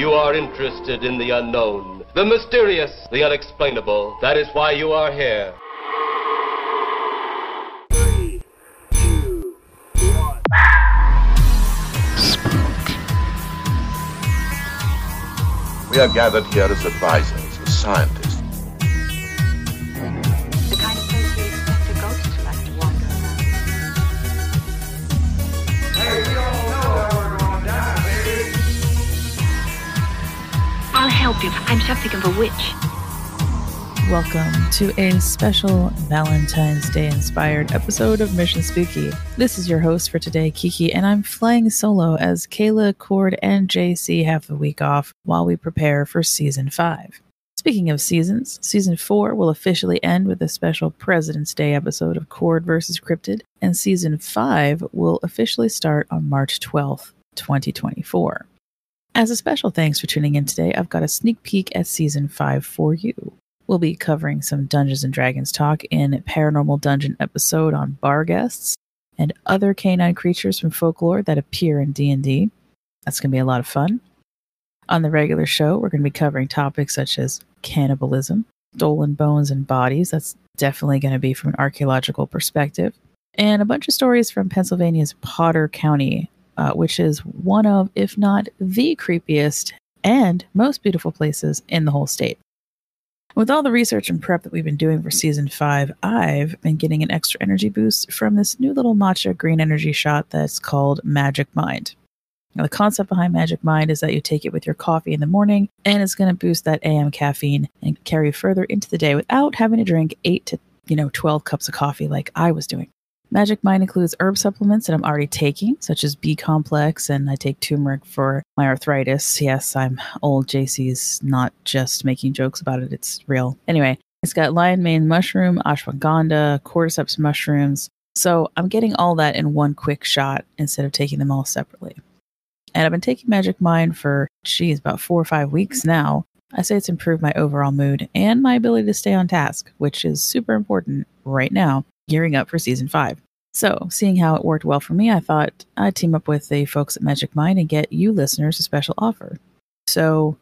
You are interested in the unknown, the mysterious, the unexplainable. That is why you are here. We are gathered here as advisors, as scientists. I'm something of a witch. Welcome to a special Valentine's Day inspired episode of Mission Spooky. This is your host for today, Kiki, and I'm flying solo as Kayla, Cord, and JC have the week off while we prepare for season 5. Speaking of seasons, season 4 will officially end with a special President's Day episode of Cord vs. Cryptid, and season 5 will officially start on March 12th, 2024. As a special thanks for tuning in today, I've got a sneak peek at season 5 for you. We'll be covering some Dungeons and Dragons talk in Paranormal Dungeon episode on barghests and other canine creatures from folklore that appear in D&D. That's going to be a lot of fun. On the regular show, we're going to be covering topics such as cannibalism, stolen bones and bodies. That's definitely going to be from an archaeological perspective. And a bunch of stories from Pennsylvania's Potter County, uh, which is one of, if not the creepiest and most beautiful places in the whole state. With all the research and prep that we've been doing for season five, I've been getting an extra energy boost from this new little matcha green energy shot that's called Magic Mind. Now, the concept behind Magic Mind is that you take it with your coffee in the morning, and it's going to boost that AM caffeine and carry further into the day without having to drink eight to you know 12 cups of coffee like I was doing. Magic Mind includes herb supplements that I'm already taking, such as B complex, and I take turmeric for my arthritis. Yes, I'm old. JC's not just making jokes about it, it's real. Anyway, it's got lion mane mushroom, ashwagandha, cordyceps mushrooms. So I'm getting all that in one quick shot instead of taking them all separately. And I've been taking Magic Mind for, geez, about four or five weeks now. I say it's improved my overall mood and my ability to stay on task, which is super important right now gearing up for season five. So, seeing how it worked well for me, I thought I'd team up with the folks at Magic Mind and get you listeners a special offer. So,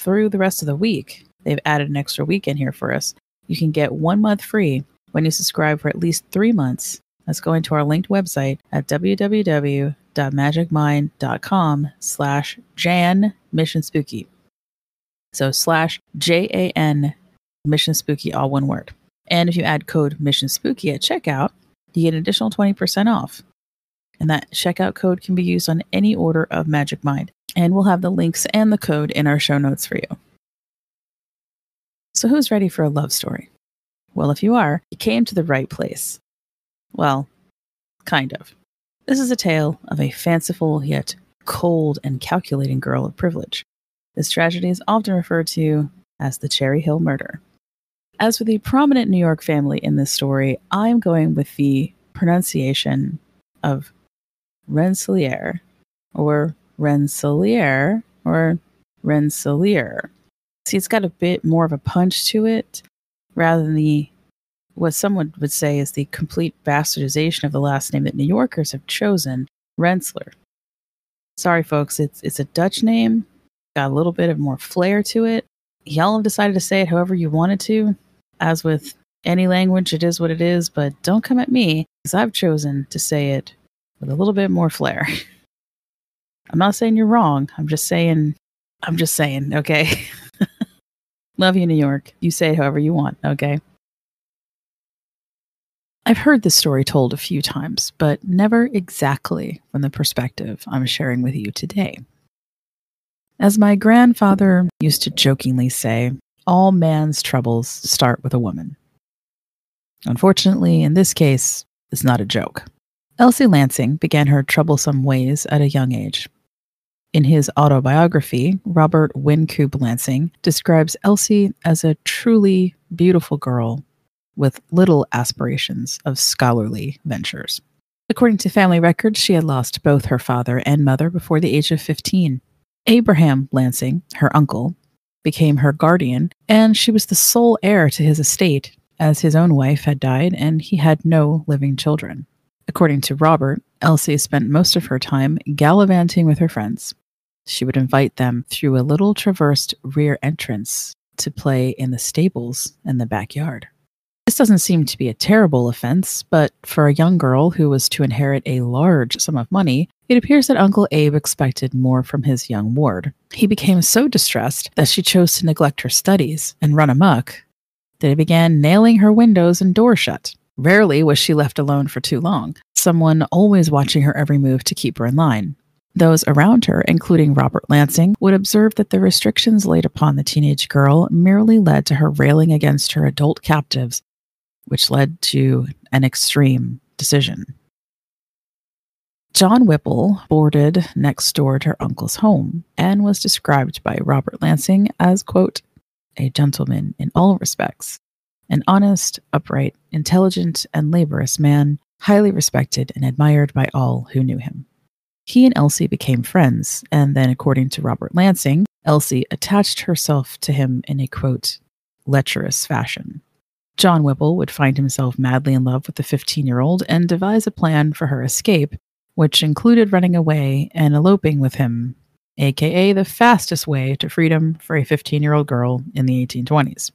through the rest of the week, they've added an extra week in here for us. You can get one month free when you subscribe for at least three months. That's going to our linked website at www.magicmind.com slash Jan Mission Spooky. So slash J A N Mission Spooky, all one word. And if you add code Mission Spooky at checkout, you get an additional 20% off. And that checkout code can be used on any order of Magic Mind. And we'll have the links and the code in our show notes for you. So, who's ready for a love story? Well, if you are, you came to the right place. Well, kind of. This is a tale of a fanciful yet cold and calculating girl of privilege. This tragedy is often referred to as the Cherry Hill Murder. As for the prominent New York family in this story, I'm going with the pronunciation of Rensselaer or Rensselaer or Rensselaer. See, it's got a bit more of a punch to it rather than the what someone would say is the complete bastardization of the last name that New Yorkers have chosen, Rensselaer. Sorry, folks, it's it's a Dutch name, got a little bit of more flair to it. Y'all have decided to say it however you wanted to. As with any language, it is what it is, but don't come at me because I've chosen to say it with a little bit more flair. I'm not saying you're wrong. I'm just saying, I'm just saying, okay? Love you, New York. You say it however you want, okay? I've heard this story told a few times, but never exactly from the perspective I'm sharing with you today. As my grandfather used to jokingly say, all man's troubles start with a woman. Unfortunately, in this case, it's not a joke. Elsie Lansing began her troublesome ways at a young age. In his autobiography, Robert Wynkoop Lansing describes Elsie as a truly beautiful girl with little aspirations of scholarly ventures. According to family records, she had lost both her father and mother before the age of 15. Abraham Lansing, her uncle, became her guardian, and she was the sole heir to his estate, as his own wife had died and he had no living children. According to Robert, Elsie spent most of her time gallivanting with her friends. she would invite them through a little traversed rear entrance to play in the stables in the backyard. This doesn't seem to be a terrible offense, but for a young girl who was to inherit a large sum of money, it appears that Uncle Abe expected more from his young ward. He became so distressed that she chose to neglect her studies and run amuck that he began nailing her windows and doors shut. Rarely was she left alone for too long, someone always watching her every move to keep her in line. Those around her, including Robert Lansing, would observe that the restrictions laid upon the teenage girl merely led to her railing against her adult captives, which led to an extreme decision. John Whipple boarded next door to her uncle's home and was described by Robert Lansing as, quote, a gentleman in all respects, an honest, upright, intelligent, and laborious man, highly respected and admired by all who knew him. He and Elsie became friends, and then, according to Robert Lansing, Elsie attached herself to him in a quote, lecherous fashion. John Whipple would find himself madly in love with the 15 year old and devise a plan for her escape, which included running away and eloping with him, aka the fastest way to freedom for a 15 year old girl in the 1820s.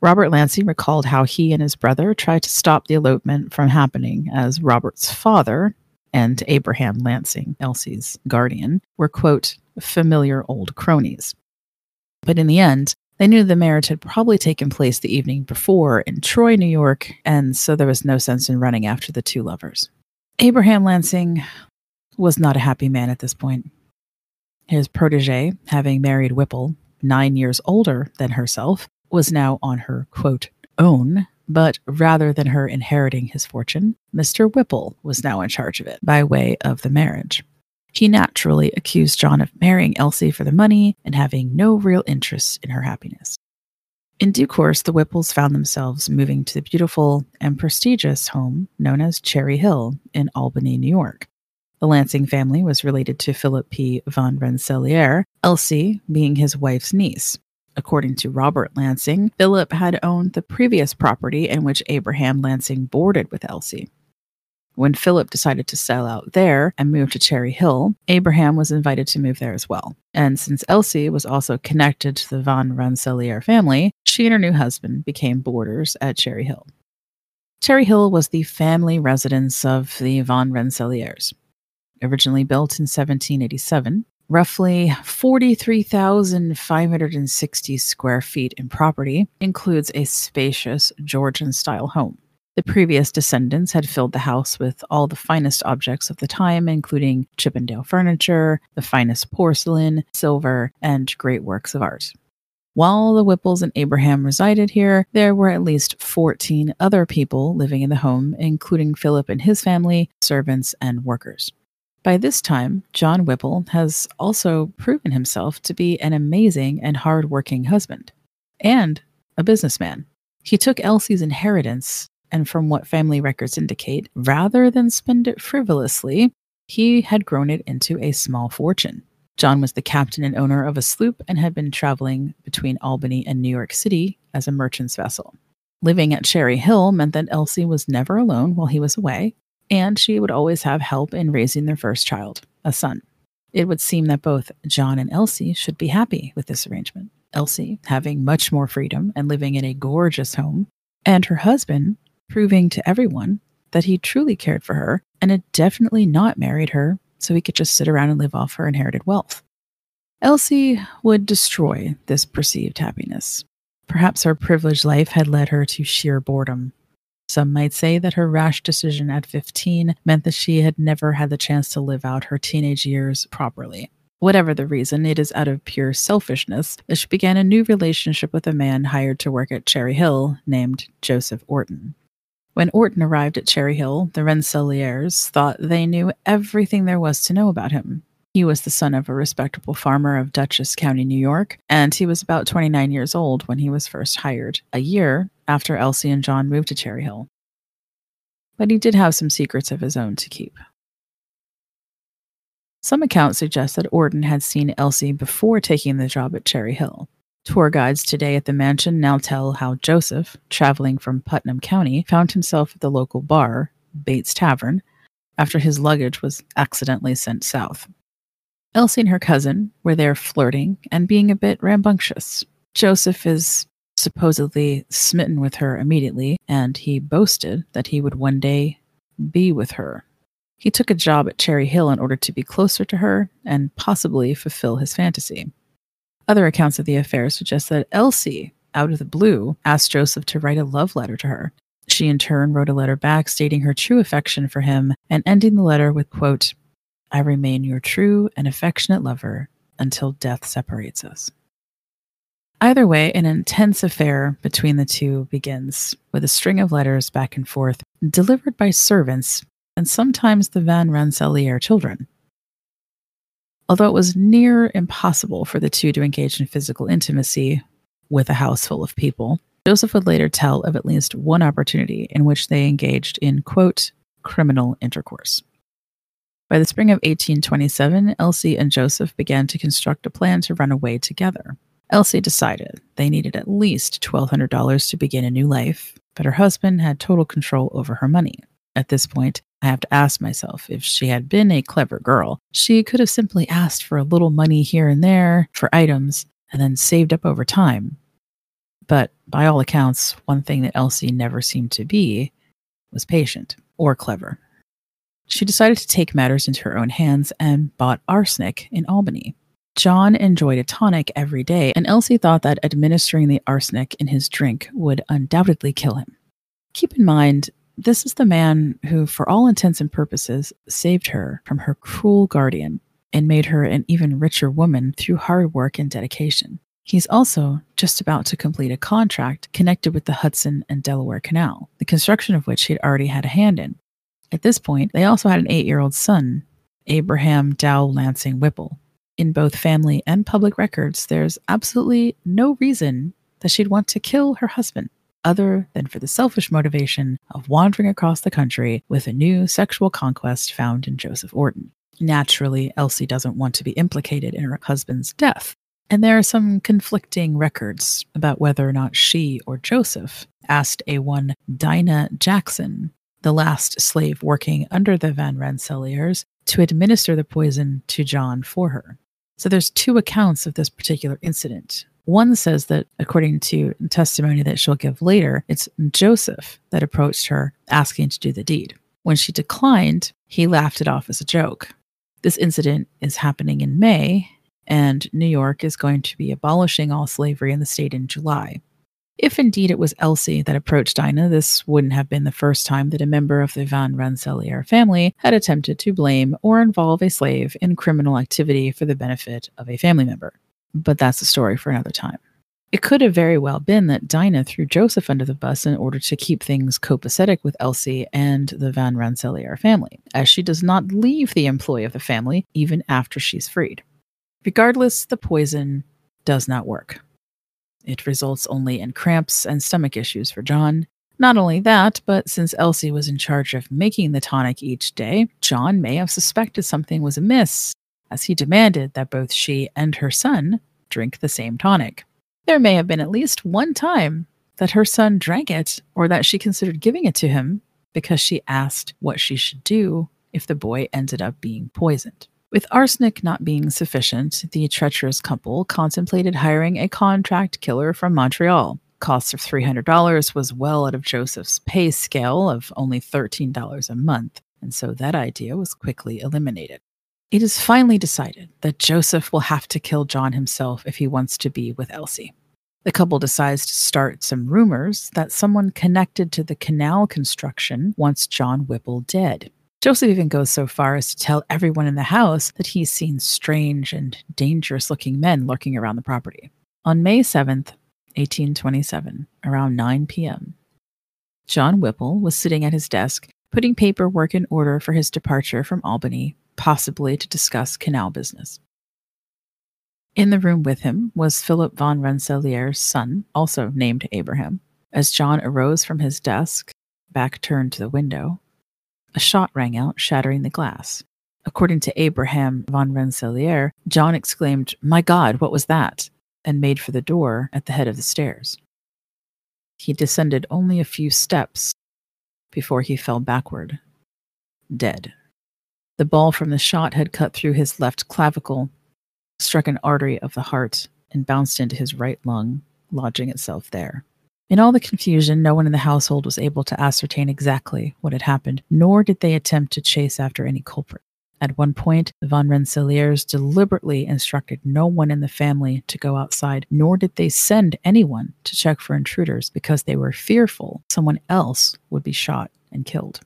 Robert Lansing recalled how he and his brother tried to stop the elopement from happening as Robert's father and Abraham Lansing, Elsie's guardian, were, quote, familiar old cronies. But in the end, they knew the marriage had probably taken place the evening before in Troy, New York, and so there was no sense in running after the two lovers. Abraham Lansing was not a happy man at this point. His protege, having married Whipple, nine years older than herself, was now on her, quote, own, but rather than her inheriting his fortune, Mr. Whipple was now in charge of it by way of the marriage. He naturally accused John of marrying Elsie for the money and having no real interest in her happiness. In due course, the Whipples found themselves moving to the beautiful and prestigious home known as Cherry Hill in Albany, New York. The Lansing family was related to Philip P. von Rensselaer, Elsie being his wife's niece. According to Robert Lansing, Philip had owned the previous property in which Abraham Lansing boarded with Elsie. When Philip decided to sell out there and move to Cherry Hill, Abraham was invited to move there as well. And since Elsie was also connected to the von Rensselaer family, she and her new husband became boarders at Cherry Hill. Cherry Hill was the family residence of the von Rensselaers. Originally built in 1787, roughly 43,560 square feet in property, includes a spacious Georgian style home. The previous descendants had filled the house with all the finest objects of the time, including Chippendale furniture, the finest porcelain, silver, and great works of art. While the Whipples and Abraham resided here, there were at least 14 other people living in the home, including Philip and his family, servants, and workers. By this time, John Whipple has also proven himself to be an amazing and hard-working husband and a businessman. He took Elsie's inheritance, and from what family records indicate, rather than spend it frivolously, he had grown it into a small fortune. John was the captain and owner of a sloop and had been traveling between Albany and New York City as a merchant's vessel. Living at Cherry Hill meant that Elsie was never alone while he was away, and she would always have help in raising their first child, a son. It would seem that both John and Elsie should be happy with this arrangement. Elsie having much more freedom and living in a gorgeous home, and her husband proving to everyone that he truly cared for her and had definitely not married her so he could just sit around and live off her inherited wealth. Elsie would destroy this perceived happiness. Perhaps her privileged life had led her to sheer boredom some might say that her rash decision at 15 meant that she had never had the chance to live out her teenage years properly. Whatever the reason, it is out of pure selfishness that she began a new relationship with a man hired to work at Cherry Hill named Joseph Orton. When Orton arrived at Cherry Hill, the Rensselaers thought they knew everything there was to know about him. He was the son of a respectable farmer of Dutchess County, New York, and he was about 29 years old when he was first hired, a year after Elsie and John moved to Cherry Hill. But he did have some secrets of his own to keep. Some accounts suggest that Orton had seen Elsie before taking the job at Cherry Hill. Tour guides today at the mansion now tell how Joseph, traveling from Putnam County, found himself at the local bar, Bates Tavern, after his luggage was accidentally sent south. Elsie and her cousin were there flirting and being a bit rambunctious. Joseph is supposedly smitten with her immediately, and he boasted that he would one day be with her. He took a job at Cherry Hill in order to be closer to her and possibly fulfill his fantasy. Other accounts of the affair suggest that Elsie, out of the blue, asked Joseph to write a love letter to her. She in turn wrote a letter back stating her true affection for him and ending the letter with quote, I remain your true and affectionate lover until death separates us. Either way, an intense affair between the two begins with a string of letters back and forth delivered by servants and sometimes the Van Rensselaer children. Although it was near impossible for the two to engage in physical intimacy with a house full of people, Joseph would later tell of at least one opportunity in which they engaged in, quote, criminal intercourse. By the spring of 1827, Elsie and Joseph began to construct a plan to run away together. Elsie decided they needed at least $1,200 to begin a new life, but her husband had total control over her money. At this point, I have to ask myself if she had been a clever girl, she could have simply asked for a little money here and there for items and then saved up over time. But by all accounts, one thing that Elsie never seemed to be was patient or clever. She decided to take matters into her own hands and bought arsenic in Albany. John enjoyed a tonic every day, and Elsie thought that administering the arsenic in his drink would undoubtedly kill him. Keep in mind, this is the man who, for all intents and purposes, saved her from her cruel guardian and made her an even richer woman through hard work and dedication. He's also just about to complete a contract connected with the Hudson and Delaware Canal, the construction of which he'd already had a hand in. At this point, they also had an eight year old son, Abraham Dow Lansing Whipple, in both family and public records, there's absolutely no reason that she'd want to kill her husband other than for the selfish motivation of wandering across the country with a new sexual conquest found in Joseph Orton. Naturally, Elsie doesn't want to be implicated in her husband's death, and there are some conflicting records about whether or not she or Joseph asked a one Dinah Jackson, the last slave working under the Van Rensselaers, to administer the poison to John for her. So there's two accounts of this particular incident. One says that, according to testimony that she'll give later, it's Joseph that approached her asking to do the deed. When she declined, he laughed it off as a joke. This incident is happening in May, and New York is going to be abolishing all slavery in the state in July. If indeed it was Elsie that approached Dinah, this wouldn't have been the first time that a member of the Van Rensselaer family had attempted to blame or involve a slave in criminal activity for the benefit of a family member. But that's a story for another time. It could have very well been that Dinah threw Joseph under the bus in order to keep things copacetic with Elsie and the Van Rensselaer family, as she does not leave the employ of the family even after she's freed. Regardless, the poison does not work. It results only in cramps and stomach issues for John. Not only that, but since Elsie was in charge of making the tonic each day, John may have suspected something was amiss, as he demanded that both she and her son drink the same tonic. There may have been at least one time that her son drank it or that she considered giving it to him because she asked what she should do if the boy ended up being poisoned. With arsenic not being sufficient, the treacherous couple contemplated hiring a contract killer from Montreal. Cost of $300 was well out of Joseph's pay scale of only $13 a month, and so that idea was quickly eliminated. It is finally decided that Joseph will have to kill John himself if he wants to be with Elsie. The couple decides to start some rumors that someone connected to the canal construction wants John Whipple dead. Joseph even goes so far as to tell everyone in the house that he's seen strange and dangerous looking men lurking around the property. On May 7th, 1827, around 9 p.m., John Whipple was sitting at his desk putting paperwork in order for his departure from Albany, possibly to discuss canal business. In the room with him was Philip von Rensselaer's son, also named Abraham. As John arose from his desk, back turned to the window, a shot rang out, shattering the glass. According to Abraham von Rensselaer, John exclaimed, My God, what was that? and made for the door at the head of the stairs. He descended only a few steps before he fell backward, dead. The ball from the shot had cut through his left clavicle, struck an artery of the heart, and bounced into his right lung, lodging itself there. In all the confusion, no one in the household was able to ascertain exactly what had happened, nor did they attempt to chase after any culprit. At one point, the Von Rensselaers deliberately instructed no one in the family to go outside, nor did they send anyone to check for intruders because they were fearful someone else would be shot and killed.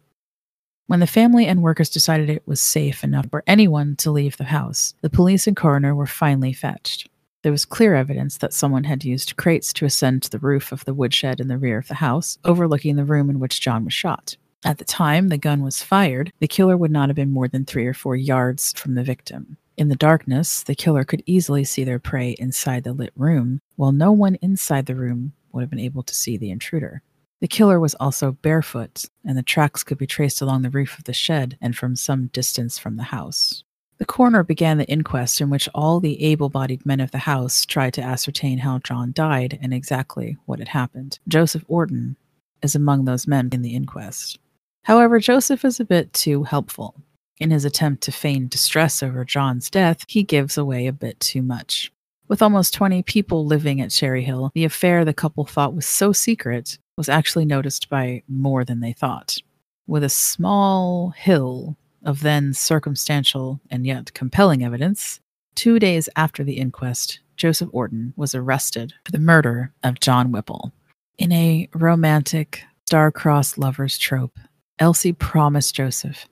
When the family and workers decided it was safe enough for anyone to leave the house, the police and coroner were finally fetched. There was clear evidence that someone had used crates to ascend to the roof of the woodshed in the rear of the house, overlooking the room in which John was shot. At the time the gun was fired, the killer would not have been more than three or four yards from the victim. In the darkness, the killer could easily see their prey inside the lit room, while no one inside the room would have been able to see the intruder. The killer was also barefoot, and the tracks could be traced along the roof of the shed and from some distance from the house. The coroner began the inquest in which all the able bodied men of the house tried to ascertain how John died and exactly what had happened. Joseph Orton is among those men in the inquest. However, Joseph is a bit too helpful. In his attempt to feign distress over John's death, he gives away a bit too much. With almost 20 people living at Cherry Hill, the affair the couple thought was so secret was actually noticed by more than they thought. With a small hill of then circumstantial and yet compelling evidence, two days after the inquest, Joseph Orton was arrested for the murder of John Whipple. In a romantic, star-crossed lovers trope, Elsie promised Joseph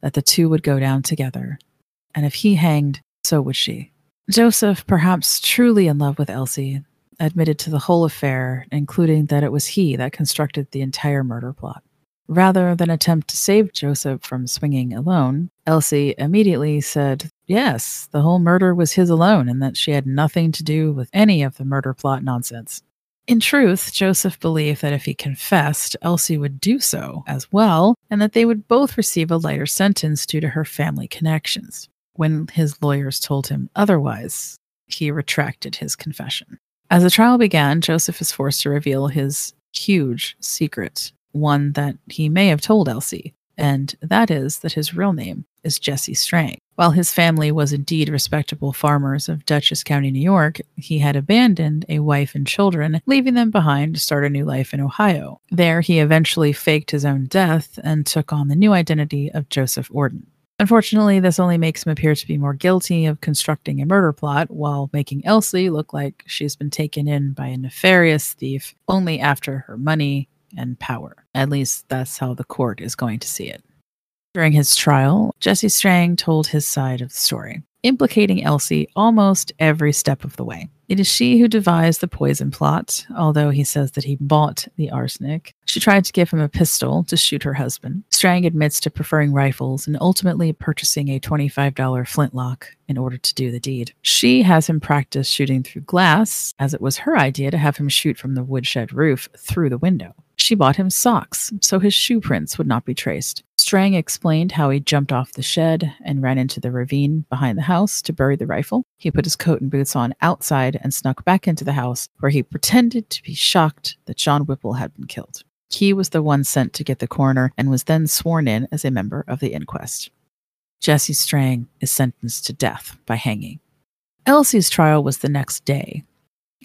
that the two would go down together, and if he hanged, so would she. Joseph, perhaps truly in love with Elsie, admitted to the whole affair, including that it was he that constructed the entire murder plot. Rather than attempt to save Joseph from swinging alone, Elsie immediately said yes, the whole murder was his alone and that she had nothing to do with any of the murder plot nonsense. In truth, Joseph believed that if he confessed, Elsie would do so as well, and that they would both receive a lighter sentence due to her family connections. When his lawyers told him otherwise, he retracted his confession. As the trial began, Joseph is forced to reveal his huge secret, one that he may have told Elsie, and that is that his real name is Jesse Strang. While his family was indeed respectable farmers of Dutchess County, New York, he had abandoned a wife and children, leaving them behind to start a new life in Ohio. There, he eventually faked his own death and took on the new identity of Joseph Orton. Unfortunately, this only makes him appear to be more guilty of constructing a murder plot while making Elsie look like she's been taken in by a nefarious thief only after her money and power. At least that's how the court is going to see it. During his trial, Jesse Strang told his side of the story, implicating Elsie almost every step of the way. It is she who devised the poison plot, although he says that he bought the arsenic. She tried to give him a pistol to shoot her husband. Strang admits to preferring rifles and ultimately purchasing a $25 flintlock in order to do the deed. She has him practice shooting through glass, as it was her idea to have him shoot from the woodshed roof through the window. She bought him socks so his shoe prints would not be traced. Strang explained how he jumped off the shed and ran into the ravine behind the house to bury the rifle. He put his coat and boots on outside and snuck back into the house, where he pretended to be shocked that John Whipple had been killed. He was the one sent to get the coroner and was then sworn in as a member of the inquest. Jesse Strang is sentenced to death by hanging. Elsie's trial was the next day,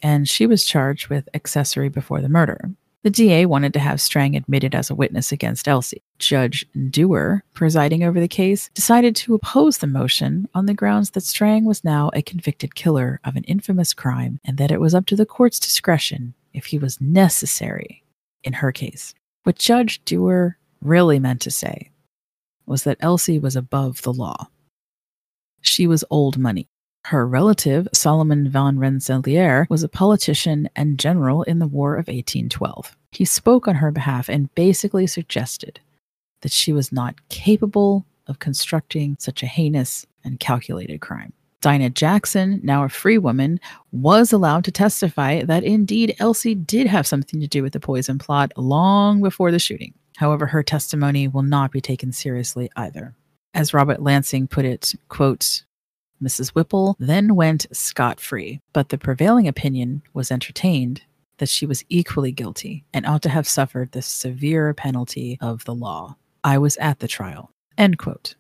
and she was charged with accessory before the murder. The DA wanted to have Strang admitted as a witness against Elsie. Judge Duer, presiding over the case, decided to oppose the motion on the grounds that Strang was now a convicted killer of an infamous crime and that it was up to the court's discretion if he was necessary in her case. What Judge Duer really meant to say was that Elsie was above the law. She was old money. Her relative, Solomon von Rensselaer, was a politician and general in the War of 1812. He spoke on her behalf and basically suggested that she was not capable of constructing such a heinous and calculated crime. Dinah Jackson, now a free woman, was allowed to testify that indeed Elsie did have something to do with the poison plot long before the shooting. However, her testimony will not be taken seriously either. As Robert Lansing put it, quote, Mrs. Whipple then went scot free, but the prevailing opinion was entertained that she was equally guilty and ought to have suffered the severe penalty of the law. I was at the trial. End quote.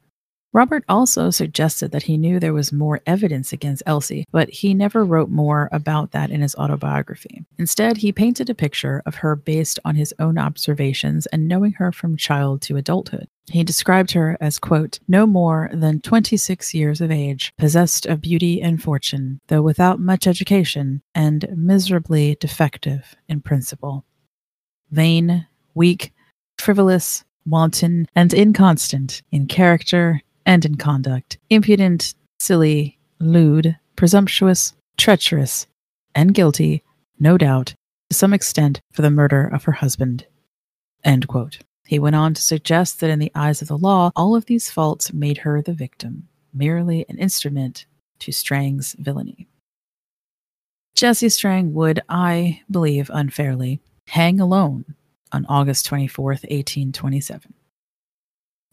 Robert also suggested that he knew there was more evidence against Elsie, but he never wrote more about that in his autobiography. Instead, he painted a picture of her based on his own observations and knowing her from child to adulthood. He described her as, quote, no more than 26 years of age, possessed of beauty and fortune, though without much education, and miserably defective in principle. Vain, weak, frivolous, wanton, and inconstant in character and in conduct, impudent, silly, lewd, presumptuous, treacherous, and guilty, no doubt, to some extent, for the murder of her husband. He went on to suggest that in the eyes of the law, all of these faults made her the victim, merely an instrument to Strang's villainy. Jesse Strang would, I believe unfairly, hang alone on August 24th, 1827.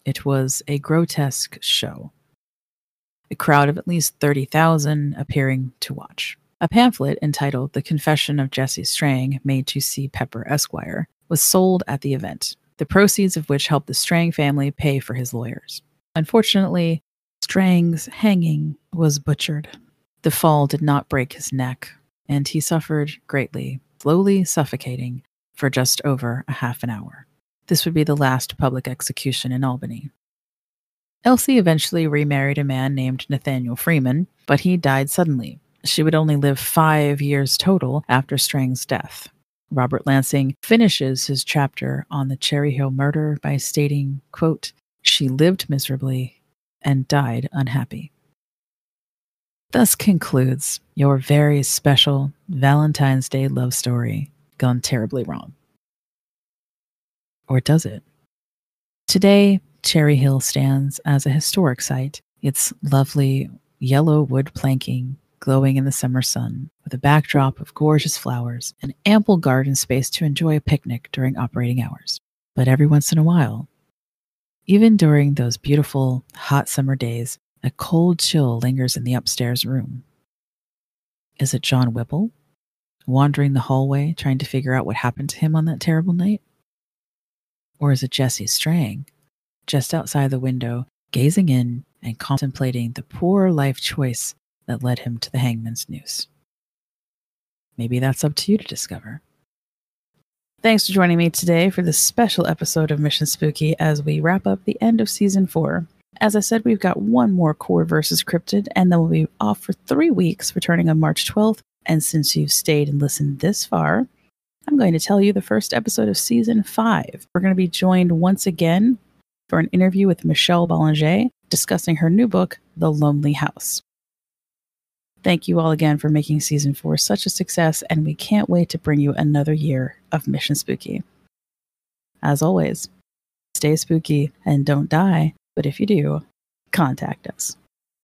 It was a grotesque show. A crowd of at least 30,000 appearing to watch. A pamphlet entitled The Confession of Jesse Strang, made to C. Pepper Esquire, was sold at the event, the proceeds of which helped the Strang family pay for his lawyers. Unfortunately, Strang's hanging was butchered. The fall did not break his neck, and he suffered greatly, slowly suffocating for just over a half an hour. This would be the last public execution in Albany. Elsie eventually remarried a man named Nathaniel Freeman, but he died suddenly. She would only live five years total after Strang's death. Robert Lansing finishes his chapter on the Cherry Hill murder by stating, quote, She lived miserably and died unhappy. Thus concludes your very special Valentine's Day love story gone terribly wrong. Or does it? Today, Cherry Hill stands as a historic site. Its lovely yellow wood planking glowing in the summer sun, with a backdrop of gorgeous flowers and ample garden space to enjoy a picnic during operating hours. But every once in a while, even during those beautiful, hot summer days, a cold chill lingers in the upstairs room. Is it John Whipple, wandering the hallway trying to figure out what happened to him on that terrible night? Or is it Jesse Strang, just outside the window, gazing in and contemplating the poor life choice that led him to the hangman's noose? Maybe that's up to you to discover. Thanks for joining me today for this special episode of Mission Spooky as we wrap up the end of season four. As I said, we've got one more Cord versus Cryptid, and then we'll be off for three weeks, returning on March 12th. And since you've stayed and listened this far, I'm going to tell you the first episode of season five. We're going to be joined once again for an interview with Michelle Bollinger discussing her new book, The Lonely House. Thank you all again for making season four such a success, and we can't wait to bring you another year of Mission Spooky. As always, stay spooky and don't die, but if you do, contact us.